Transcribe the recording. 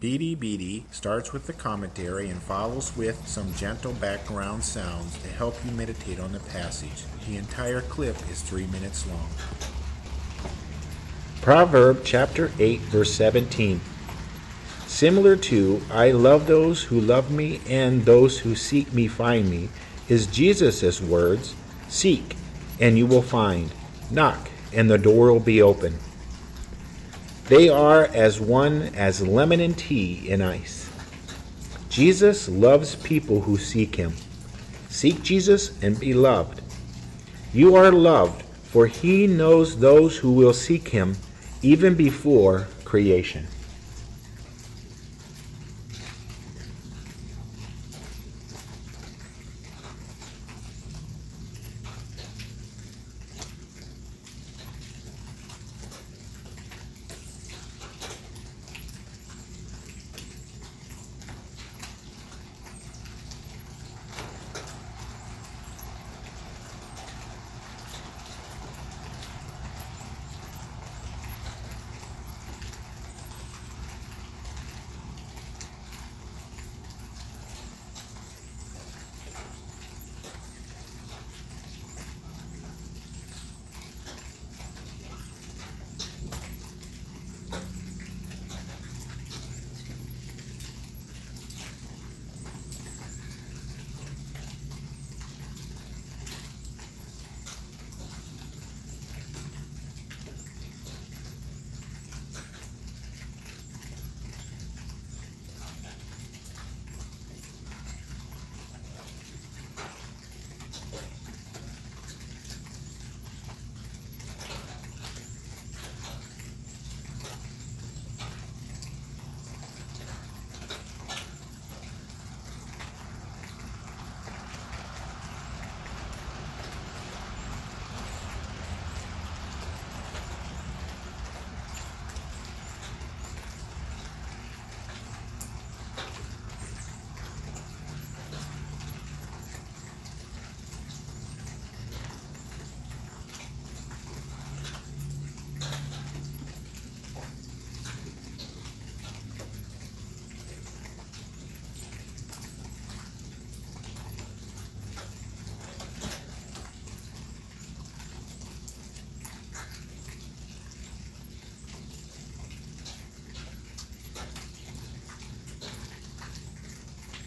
BDBD starts with the commentary and follows with some gentle background sounds to help you meditate on the passage. The entire clip is three minutes long. Proverb chapter 8, verse 17. Similar to, I love those who love me and those who seek me find me, is Jesus' words Seek, and you will find. Knock, and the door will be open. They are as one as lemon and tea in ice. Jesus loves people who seek him. Seek Jesus and be loved. You are loved, for he knows those who will seek him even before creation.